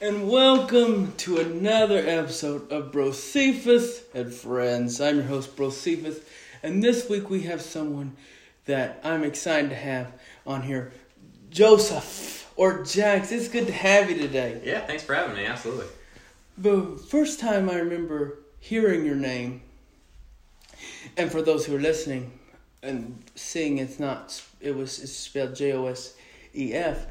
and welcome to another episode of Brosephus and Friends. I'm your host, Brosephus, and this week we have someone that I'm excited to have on here, Joseph or Jax. It's good to have you today. Yeah, thanks for having me. Absolutely. The first time I remember hearing your name, and for those who are listening and seeing it's not, it was it's spelled J O S E F.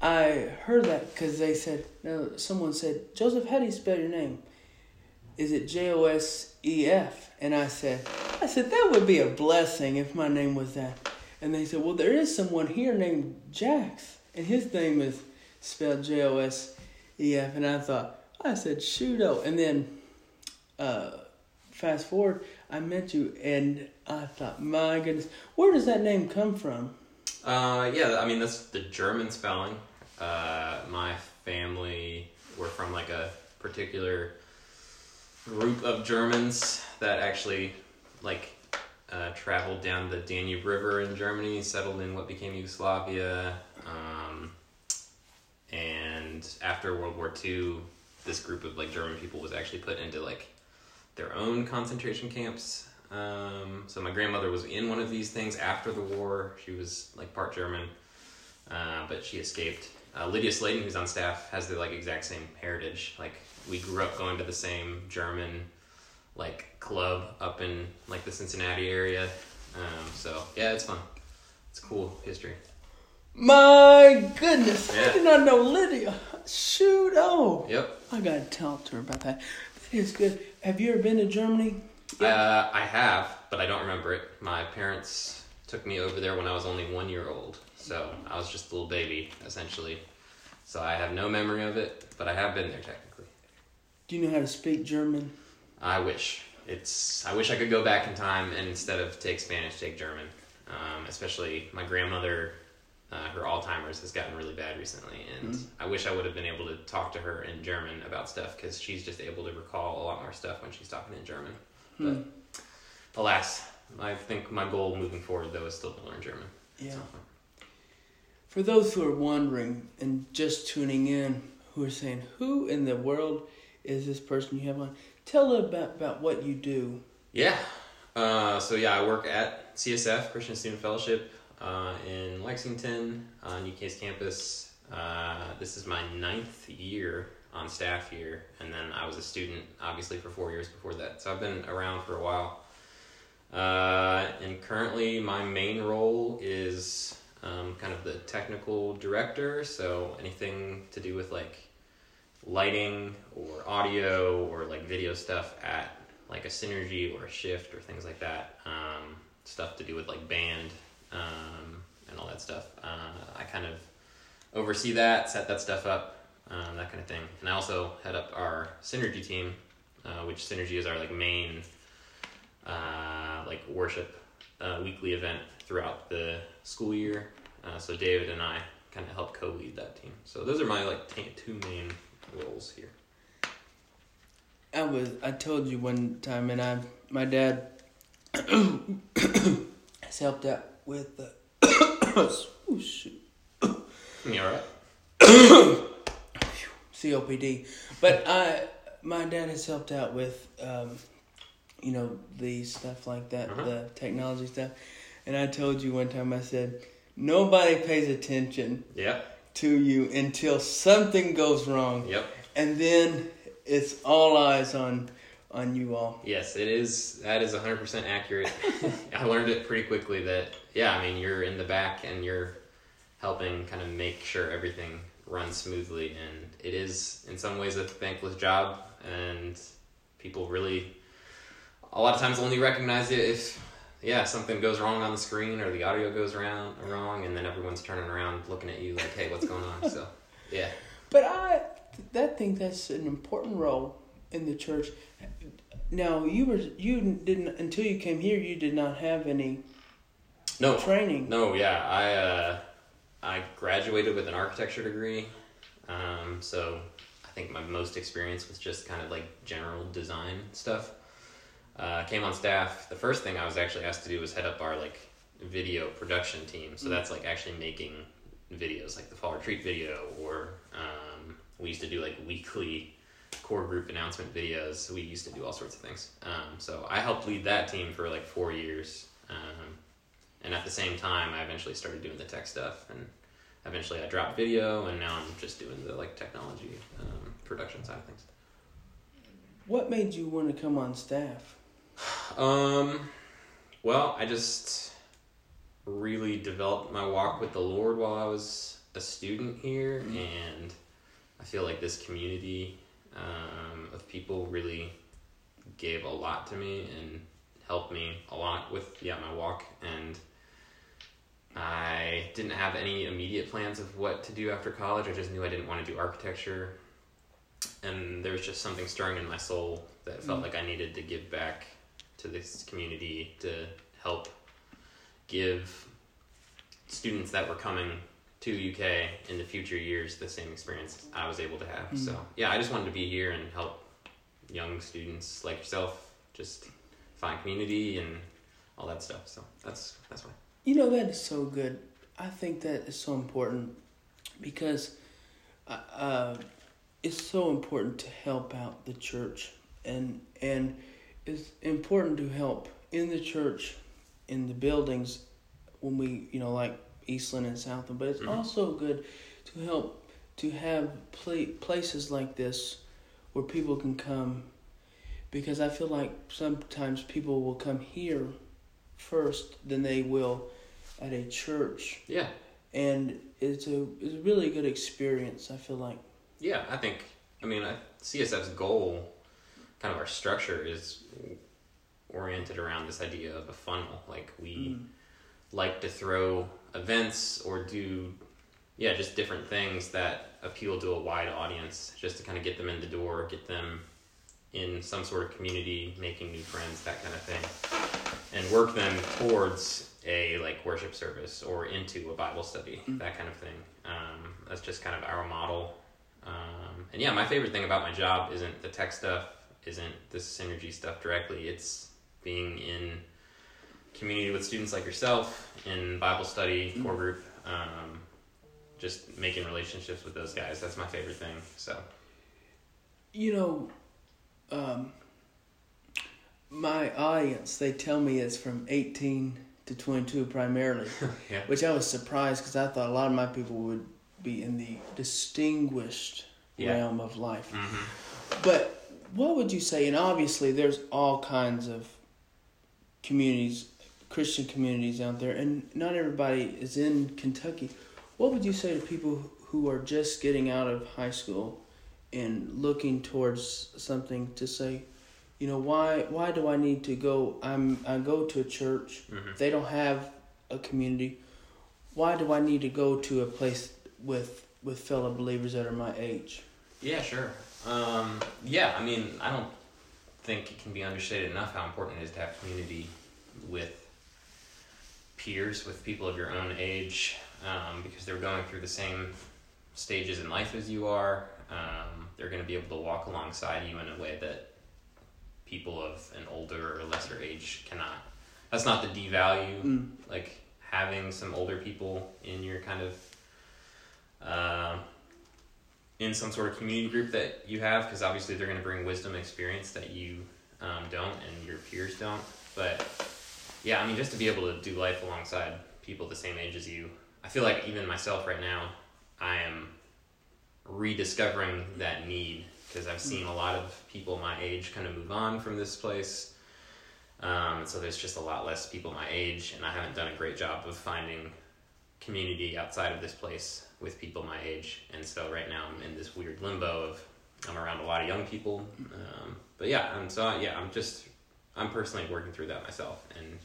I heard that because they said, no, someone said, Joseph, how do you spell your name? Is it J O S E F? And I said, I said, that would be a blessing if my name was that. And they said, well, there is someone here named Jax, and his name is spelled J O S E F. And I thought, I said, shoot, oh. And then, uh, fast forward, I met you, and I thought, my goodness, where does that name come from? Uh, yeah, I mean that's the German spelling. Uh, my family were from like a particular group of Germans that actually like uh, traveled down the Danube River in Germany, settled in what became Yugoslavia, um, and after World War II, this group of like German people was actually put into like their own concentration camps. Um, so my grandmother was in one of these things after the war. She was like part German, uh, but she escaped. Uh, Lydia Sladen, who's on staff, has the like exact same heritage. Like we grew up going to the same German like club up in like the Cincinnati area. Um, so yeah, it's fun. It's cool history. My goodness, I Yeah. did not know Lydia. Shoot, oh. Yep. I gotta talk to her about that. That is good. Have you ever been to Germany? Uh, I have, but I don't remember it. My parents took me over there when I was only one year old, so I was just a little baby essentially. So I have no memory of it, but I have been there technically. Do you know how to speak German? I wish it's. I wish I could go back in time and instead of take Spanish, take German. Um, especially my grandmother, uh, her Alzheimer's has gotten really bad recently, and I wish I would have been able to talk to her in German about stuff because she's just able to recall a lot more stuff when she's talking in German. But alas, I think my goal moving forward though is still to learn German. Yeah. For those who are wondering and just tuning in, who are saying, "Who in the world is this person you have on?" Tell them about about what you do. Yeah. Uh, so yeah, I work at CSF Christian Student Fellowship uh, in Lexington on UK's campus. Uh, this is my ninth year on staff here, and then I was a student obviously for four years before that. So I've been around for a while. Uh, and currently, my main role is um, kind of the technical director. So anything to do with like lighting or audio or like video stuff at like a synergy or a shift or things like that. Um, stuff to do with like band um, and all that stuff. Uh, I kind of oversee that, set that stuff up, um, that kind of thing. And I also head up our synergy team, uh, which synergy is our like main uh, like worship uh, weekly event throughout the school year. Uh, so David and I kind of help co-lead that team. So those are my like t- two main roles here. I was I told you one time, and I my dad has helped out with the. oh shoot. You all right? COPD. But I, my dad has helped out with, um, you know, the stuff like that, Uh-huh. the technology stuff. And I told you one time, I said, nobody pays attention Yep. to you until something goes wrong, Yep. and then it's all eyes on on you all. Yes, it is. That is 100% accurate. I learned it pretty quickly that, yeah, I mean, you're in the back and you're helping kind of make sure everything runs smoothly. And it is, in some ways, a thankless job. And people really, a lot of times, only recognize it if, yeah, something goes wrong on the screen or the audio goes around wrong. And then everyone's turning around looking at you like, hey, what's going on? So, yeah. But I that think that's an important role in the church. Now you were you didn't until you came here. You did not have any No, training. No, yeah, I uh, I graduated with an architecture degree, um, so I think my most experience was just kind of like general design stuff. Uh, came on staff. The first thing I was actually asked to do was head up our like video production team. So that's like actually making videos, like the fall retreat video or um, we used to do like weekly core group announcement videos. We used to do all sorts of things. Um, so I helped lead that team for like four years. Um, and at the same time, I eventually started doing the tech stuff, and eventually I dropped video, and now I'm just doing the like technology um, production side of things. What made you want to come on staff? Um, well, I just really developed my walk with the Lord while I was a student here, and I feel like this community um, of people really gave a lot to me and helped me a lot with yeah my walk and I didn't have any immediate plans of what to do after college. I just knew I didn't want to do architecture. And there was just something stirring in my soul that felt Mm. like I needed to give back to this community to help give students that were coming to UK in the future years the same experience I was able to have. Mm. So, yeah, I just wanted to be here and help young students like yourself just find community and all that stuff. So, that's that's why. You know that is so good. I think that is so important because uh, uh, it's so important to help out the church and and it's important to help in the church in the buildings when we you know like Eastland and Southland, but it's Mhm. also good to help to have pla- places like this where people can come because I feel like sometimes people will come here first than they will at a church Yeah. and it's a it's a really good experience I feel like Yeah, I think. I mean, I, CSF's goal, kind of our structure, is oriented around this idea of a funnel. Like we Mm. like to throw events or do, yeah, just different things that appeal to a wide audience, just to kind of get them in the door, get them in some sort of community, making new friends, that kind of thing, and work them towards a like worship service or into a Bible study, Mm. that kind of thing. Um, that's just kind of our model. Um, and yeah, my favorite thing about my job isn't the tech stuff, isn't the synergy stuff directly. It's being in community with students like yourself in Bible study, Mm. core group, um, just making relationships with those guys. That's my favorite thing. So you know um, my audience they tell me it's from 18 to 22 primarily yeah, which I was surprised because I thought a lot of my people would be in the distinguished Yeah. realm of life hmm But what would you say? And obviously, there's all kinds of communities, Christian communities out there, and not everybody is in Kentucky. What would you say to people who are just getting out of high school and looking towards something to say, you know, why why do I need to go? I'm I go to a church. hmm They don't have a community. Why do I need to go to a place with with fellow believers that are my age? yeah, sure. Um, yeah, I mean, I don't think it can be understated enough how important it is to have community with peers, with people of your own age, um, because they're going through the same stages in life as you are. Um, they're going to be able to walk alongside you in a way that people of an older or lesser age cannot. That's not to devalue Mm. like having some older people in your kind of uh, in some sort of community group that you have because obviously they're going to bring wisdom and experience that you um, don't and your peers don't. But yeah i mean just to be able to do life alongside people the same age as you i feel like even myself right now i am rediscovering that need because i've seen a lot of people my age kind of move on from this place. Um, so there's just a lot less people my age, and I haven't done a great job of finding community outside of this place with people my age. And so right now I'm in this weird limbo of I'm around a lot of young people, um, but yeah, and so yeah, I'm just I'm personally working through that myself, and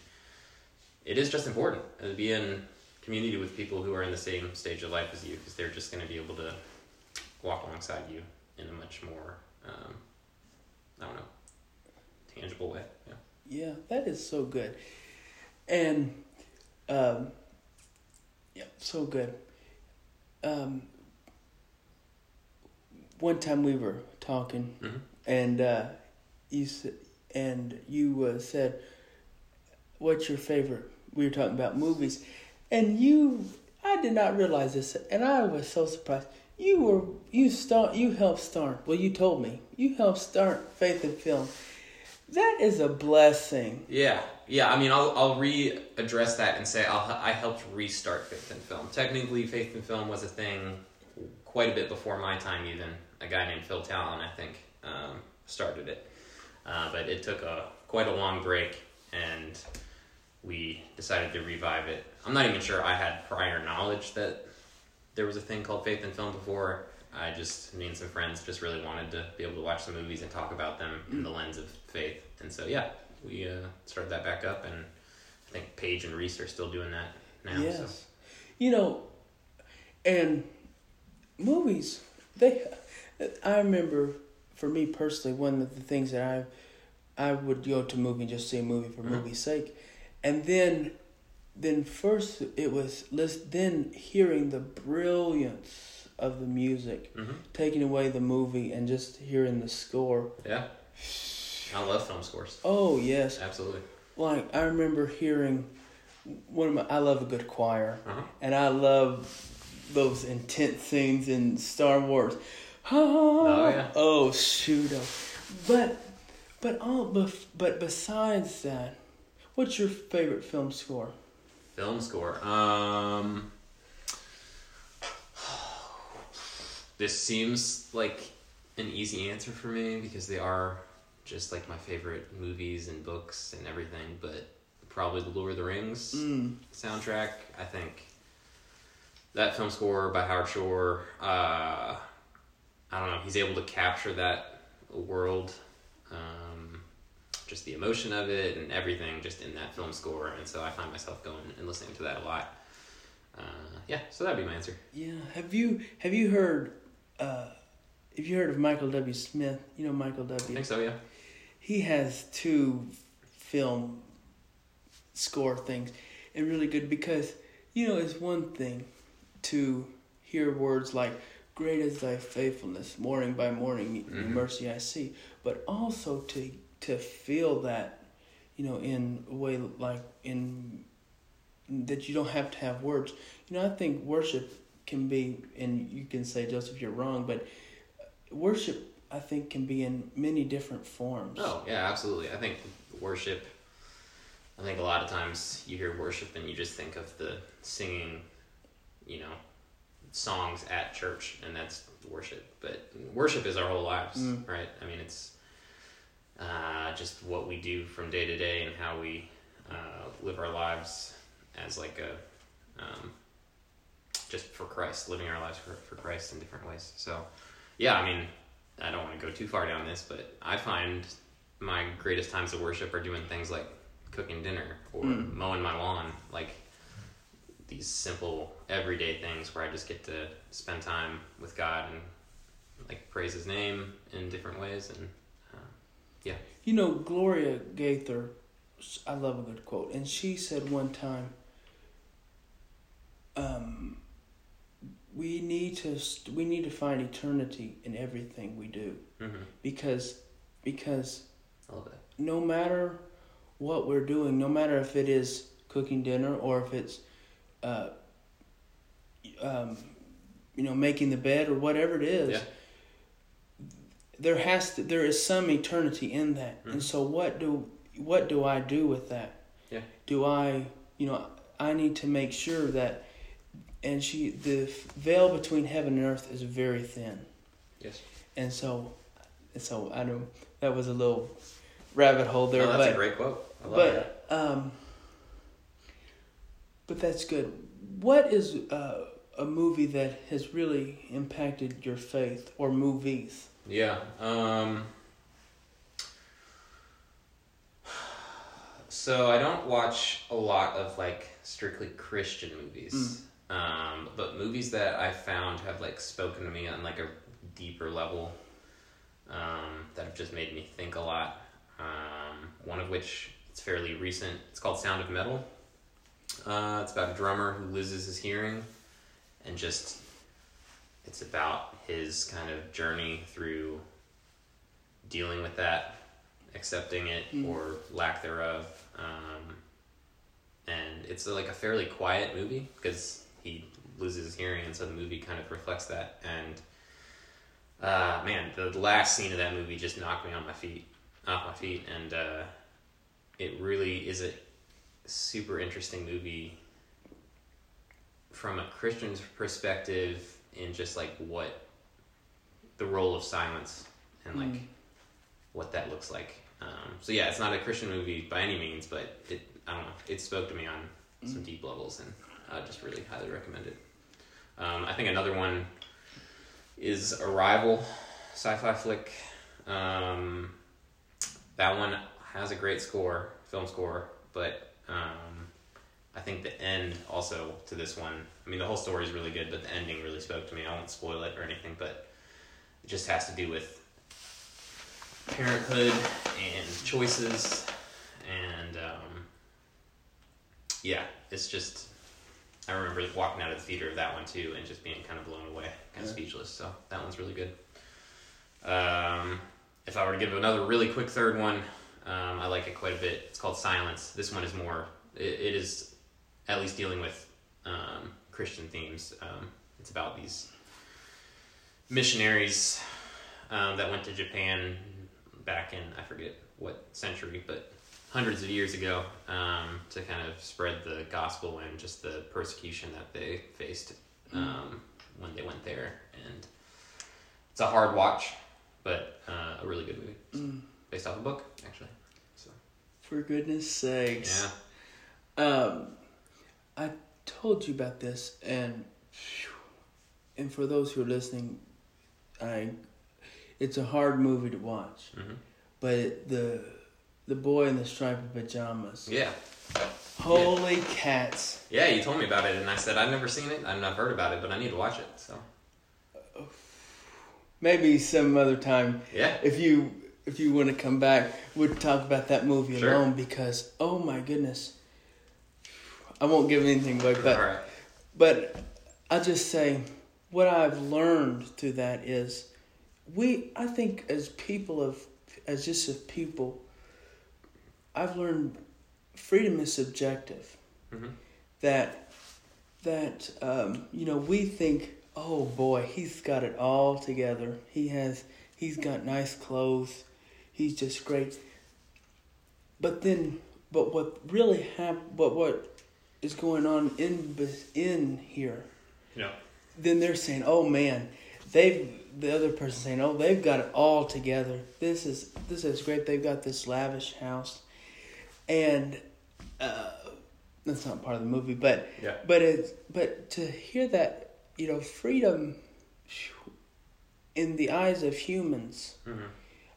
it is just important to be in community with people who are in the same stage of life as you, because they're just going to be able to walk alongside you in a much more um, I don't know tangible way. Yeah. Yeah, that is so good. And um yeah, so good. Um one time we were talking hmm and uh you said and you uh, said what's your favorite we were talking about movies and you I did not realize this and I was so surprised. you were you start you helped start. Well, you told me you helped start Faith in Film. That is a blessing. Yeah, yeah. I mean, I'll I'll readdress that and say I'll, I helped restart Faith in Film. Technically, Faith in Film was a thing quite a bit before my time. Even a guy named Phil Talon, I think, um, started it. Uh, but it took a quite a long break, and we decided to revive it. I'm not even sure I had prior knowledge that there was a thing called Faith in Film before. I just, me and some friends just really wanted to be able to watch some movies and talk about them in the lens of faith. And so, yeah, we uh, started that back up, and I think Paige and Reese are still doing that now. Yes. So. You know, and movies, they, I remember for me personally, one of the things that I, I would go to movie and just see a movie for Mhm. movie's sake. And then, then first it was, then hearing the brilliance of the music, hmm taking away the movie and just hearing the score. Yeah. I love film scores. Oh, yes. Absolutely. Like, I remember hearing one of my, I love a good choir. Uh-huh. and I love those intense scenes in Star Wars. Oh, yeah. Oh shoot! oh. But but all but but besides that, what's your favorite film score? Film score. Um, this seems like an easy answer for me because they are just like my favorite movies and books and everything. But probably the Lord of the Rings Mm. soundtrack. I think that film score by Howard Shore. Uh, I don't know. He's able to capture that world, um, just the emotion of it and everything, just in that film score. And so I find myself going and listening to that a lot. Uh, yeah, so that'd be my answer. Yeah. Have you have you heard? Uh, have you heard of Michael W. Smith? You know Michael I W. think so. Yeah. he has two film score things and really good because you know it's one thing to hear words like great is thy faithfulness morning by morning Mhm. mercy i see but also to to feel that you know in a way like in that you don't have to have words you know i think worship can be and you can say joseph you're wrong but worship i think can be in many different forms Oh yeah, absolutely. I think worship. I think a lot of times you hear worship and you just think of the singing, you know, songs at church, and that's worship. But worship is our whole lives, Mm. right? I mean, it's uh, just what we do from day to day and how we uh, live our lives as like a um, just for Christ, living our lives for, for Christ in different ways. So, yeah, I mean, I don't want to go too far down this, but I find my greatest times of worship are doing things like cooking dinner or Mm. mowing my lawn, like these simple everyday things where I just get to spend time with God and like praise His name in different ways. And uh, You know, Gloria Gaither, I love a good quote, and she said one time, um, "We need to st- we need to find eternity in everything we do mhm, because because no matter what we're doing, no matter if it is cooking dinner or if it's, uh, um, you know, making the bed or whatever it is, Yeah. there has to there is some eternity in that. Mhm. And so, what do what do I do with that? Yeah. Do I, you know, I need to make sure that, and she the veil between heaven and earth is very thin. Yes. And so, so I know that was a little rabbit hole there, No, that's but a great quote. I love but that. um, but that's good. What is uh, a movie that has really impacted your faith or movies? Yeah. Um, so I don't watch a lot of like strictly Christian movies. Um, but movies that I found have like spoken to me on like a deeper level um, that have just made me think a lot. Um, one of which it's fairly recent. It's called Sound of Metal. Uh, it's about a drummer who loses his hearing, and just it's about his kind of journey through dealing with that, accepting it Mm. or lack thereof. Um, and it's like a fairly quiet movie because he loses his hearing, and so the movie kind of reflects that. And uh, man, the last scene of that movie just knocked me on my feet, off my feet, and uh, it really is a super interesting movie from a Christian's perspective in just like what the role of silence and like Mm. what that looks like. Um, so yeah, it's not a Christian movie by any means, but it I don't know it spoke to me on some deep levels, and I just really highly recommend it. Um, I think another one is Arrival, sci-fi flick. Um, that one has a great score, film score, but um, I think the end also to this one. I mean, the whole story is really good, but the ending really spoke to me. I won't spoil it or anything, but it just has to do with parenthood and choices, and um, yeah, it's just. I remember walking out of the theater of that one too, and just being kind of blown away, kind of Yeah. speechless. So that one's really good. Um, if I were to give another really quick third one, um, I like it quite a bit. It's called Silence. This one is more. It, it is at least dealing with um, Christian themes. Um, it's about these missionaries um, that went to Japan back in I forget what century, but hundreds of years ago um, to kind of spread the gospel and just the persecution that they faced um, when they went there. And it's a hard watch, but uh, a really good movie. Mm. Based off a book, actually. So For goodness sakes. yeah, Um, I told you about this, and and for those who are listening, I it's a hard movie to watch, hmm but it, the the boy in the striped pajamas, yeah, holy cats! yeah. You told me about it, and I said I've never seen it. I've not heard about it, but I need to watch it. So Maybe some other time, yeah, if you if you want to come back, we'd talk about that movie Sure. alone because oh my goodness, I won't give anything away, but. all right. But I'll just say what I've learned through that is we I think as people of as just as people I've learned freedom is subjective. Mhm. That that um, you know we think oh boy he's got it all together he has he's got nice clothes he's just great but then but what really hap- but what is going on in in here Yeah. then they're saying oh man they've the other person saying oh they've got it all together this is this is great they've got this lavish house and uh, that's not part of the movie but Yeah. but it's but to hear that you know freedom in the eyes of humans hmm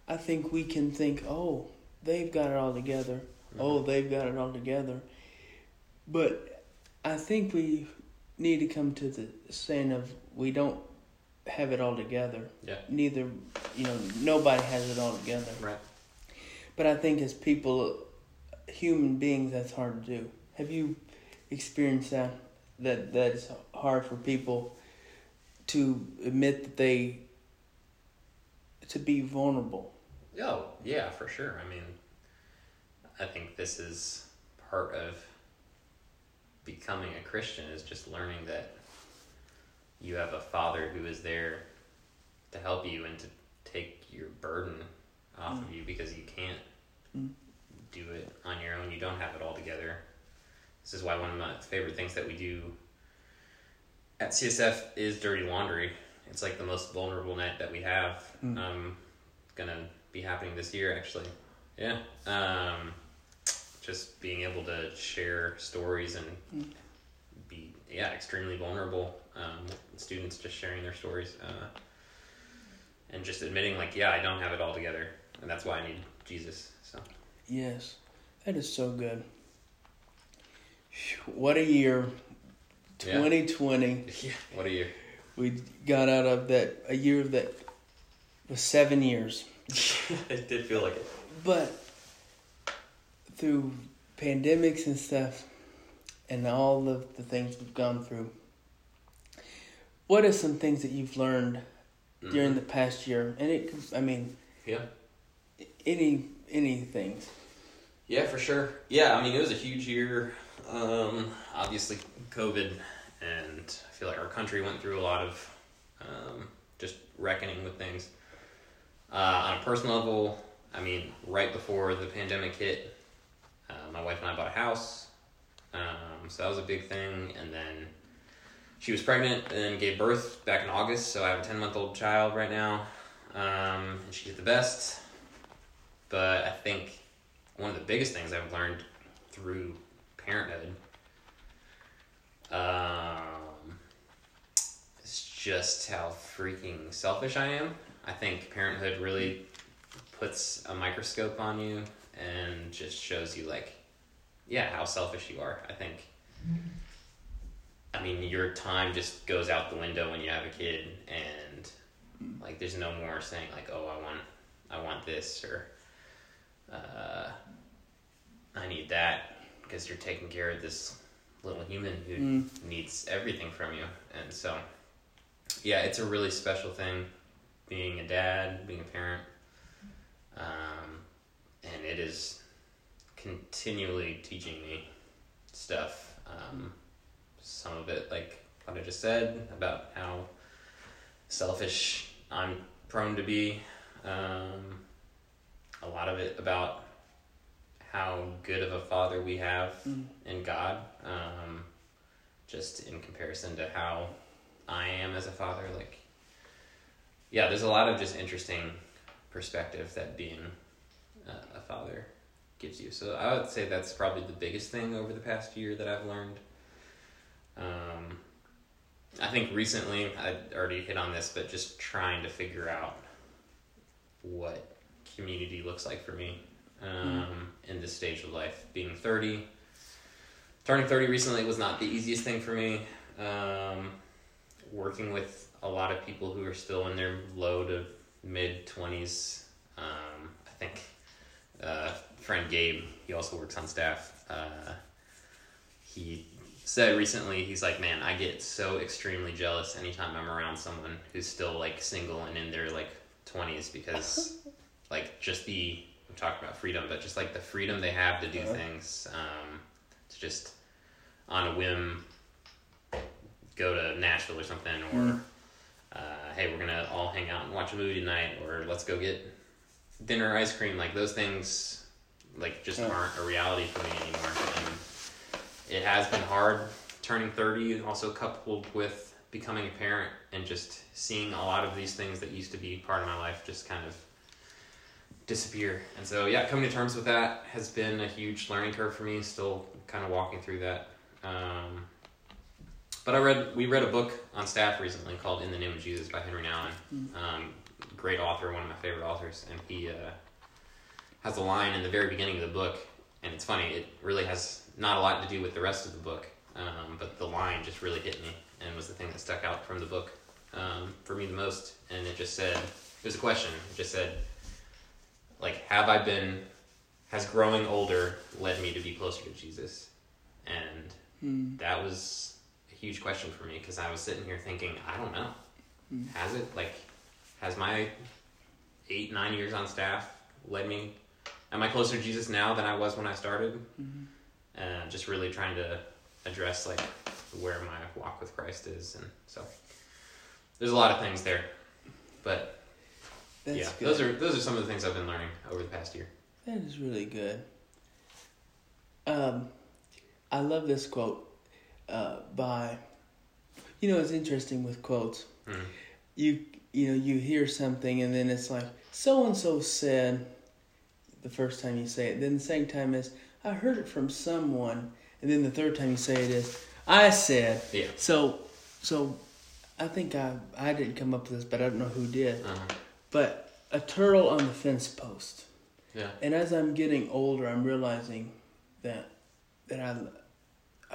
I think we can think, oh, they've got it all together. Oh, they've got it all together. But I think we need to come to the saying of we don't have it all together. Yeah. Neither, you know, nobody has it all together. Right. But I think as people, human beings, that's hard to do. Have you experienced that? That that's hard for people to admit that they to be vulnerable. Oh, yeah, for sure. I mean, I think this is part of becoming a Christian is just learning that you have a father who is there to help you and to take your burden off of you because you can't Mm. Do it on your own. You don't have it all together. This is why one of my favorite things that we do at CSF is dirty laundry. It's like the most vulnerable net that we have. Mm. Um, gonna be happening this year actually. Yeah. Um, just being able to share stories and Mm. be yeah extremely vulnerable. Um, students just sharing their stories uh, and just admitting like yeah I don't have it all together and that's why I need Jesus. So Yes, that is so good. What a year. 2020. yeah. What a year. We got out of that, a year that was seven years. it did feel like it. But through pandemics and stuff, and all of the things we've gone through, what are some things that you've learned during mm-hmm. the past year? And it, I mean, Yeah. Any any things. Yeah, for sure. Yeah, I mean, it was a huge year. Um, obviously, COVID and I feel like our country went through a lot of um, just reckoning with things. Uh, on a personal level, I mean, right before the pandemic hit, uh, my wife and I bought a house, um, so that was a big thing, and then she was pregnant and gave birth back in August, so I have a 10 month old child right now. Um, and she's the best. But I think one of the biggest things I've learned through parenthood um, is just how freaking selfish I am. I think parenthood really puts a microscope on you and just shows you, like, yeah, how selfish you are. I think. I mean, your time just goes out the window when you have a kid, and like, there's no more saying like, "Oh, I want, I want this," or uh, "I need that," because you're taking care of this little human who Mm. needs everything from you, and so, yeah, it's a really special thing being a dad, being a parent, um, and it is continually teaching me stuff. Um, some of it, like what I just said about how selfish I'm prone to be. Um, a lot of it about how good of a father we have Mm. in God, um, just in comparison to how I am as a father. Like, yeah, there's a lot of just interesting perspective that being a, a father gives you. So I would say that's probably the biggest thing over the past year that I've learned. Um, I think recently I already hit on this, but just trying to figure out what community looks like for me um, in this stage of life. Being thirty, turning thirty recently was not the easiest thing for me. Um, working with a lot of people who are still in their low to mid twenties. Um, I think uh, friend Gabe, he also works on staff. Uh, he said recently, he's like, man, I get so extremely jealous anytime I'm around someone who's still like single and in their like twenties because like just the I'm talking about freedom, but just like the freedom they have to do Uh-huh. things, um, to just on a whim go to Nashville or something, or Mm. uh, hey, we're gonna all hang out and watch a movie tonight, or let's go get dinner or ice cream. Like those things, like just Yeah. aren't a reality for me anymore. And it has been hard turning thirty, also coupled with becoming a parent and just seeing a lot of these things that used to be part of my life just kind of disappear. And so, yeah, coming to terms with that has been a huge learning curve for me. Still kind of walking through that. Um, but I read we read a book on staff recently called "In the Name of Jesus" by Henri Nouwen. Um, great author, one of my favorite authors, and he uh, has a line in the very beginning of the book, and it's funny. It really has not a lot to do with the rest of the book, um, but the line just really hit me and was the thing that stuck out from the book um, for me the most. And it just said, it was a question. It just said, like, have I been, has growing older led me to be closer to Jesus? And Mm. that was a huge question for me because I was sitting here thinking, I don't know. Mm. Has it? Like, has my eight, nine years on staff led me? Am I closer to Jesus now than I was when I started? Mhm. And just really trying to address like where my walk with Christ is, and so there's a lot of things there. But That's yeah, good. those are those are some of the things I've been learning over the past year. That is really good. Um, I love this quote uh, by. You know, it's interesting with quotes. Mhm. You you know you hear something and then it's like so and so said. The first time you say it, then the second time is I heard it from someone, and then the third time you say it is I said. Yeah. So so, I think I I didn't come up with this, but I don't know who did. Uh-huh. But a turtle on the fence post. Yeah. And as I'm getting older, I'm realizing that that I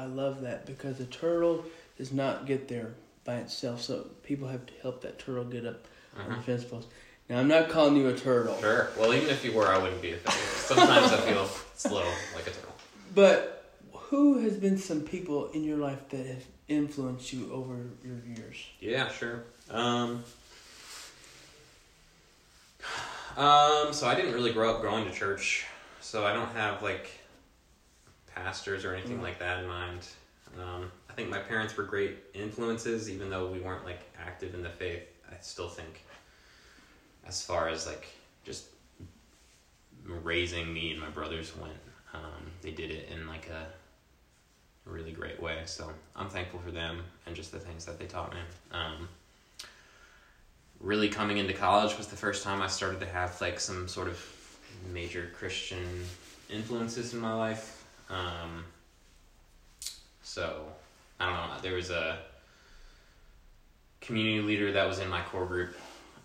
I love that because a turtle does not get there by itself. So people have to help that turtle get up on Uh-huh. the fence post. Now I'm not calling you a turtle, Sure. Well, even if you were, I wouldn't be offended. Sometimes I feel slow like a turtle. but who has been some people in your life that have influenced you over your years? Yeah, sure. Um, um, so I didn't really grow up going to church, so I don't have like pastors or anything Mm. like that in mind. Um, I think my parents were great influences, even though we weren't like active in the faith. I still think, as far as like just raising me and my brothers went, um, they did it in like a really great way. So I'm thankful for them and just the things that they taught me. Um, really coming into college was the first time I started to have like some sort of major Christian influences in my life. Um, so I don't know. There was a community leader that was in my core group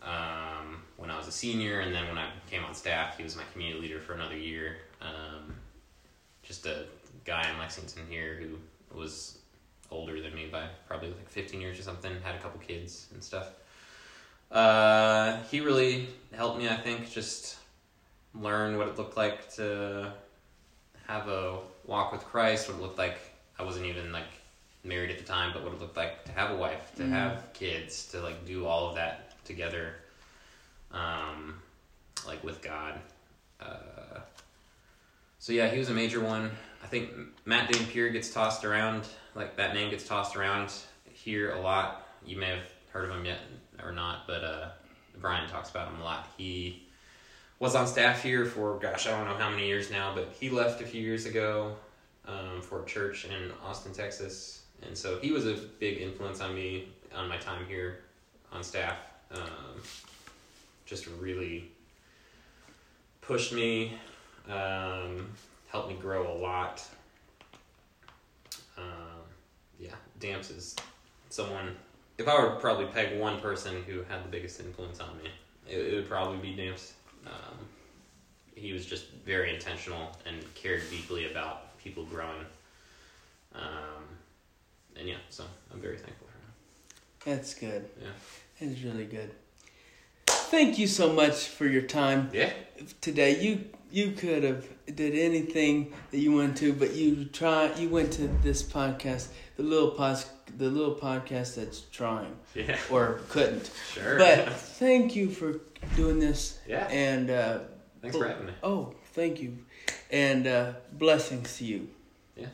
um, when I was a senior, and then when I came on staff, he was my community leader for another year. Um, just a guy in Lexington here who was older than me by probably like 15 years or something, had a couple kids and stuff. Uh, he really helped me, I think, just learn what it looked like to have a walk with Christ, what it looked like. I wasn't even like married at the time, but what it looked like to have a wife, to Mm. have kids, to like do all of that together, um, like with God. Uh, so yeah, he was a major one. I think Matt Dampier gets tossed around, like that name gets tossed around here a lot. You may have heard of him yet or not, but uh, Brian talks about him a lot. He was on staff here for gosh, I don't know how many years now, but he left a few years ago um, for a church in Austin, Texas, and so he was a big influence on me on my time here on staff. Um, just really pushed me, um, helped me grow a lot. Um, yeah, Damps is someone. If I were to probably peg one person who had the biggest influence on me, it, it would probably be Damps. Um, he was just very intentional and cared deeply about people growing. Um, and yeah, so I'm very thankful for him. That's good. Yeah. It's really good. Thank you so much for your time Yeah. today. You you could have did anything that you wanted to, but you try. You went to this podcast, the little pos, the little podcast that's trying, yeah, or couldn't. Sure. But thank you for doing this. Yeah. And uh, thanks for having me. Oh, thank you, and uh, blessings to you. Yeah.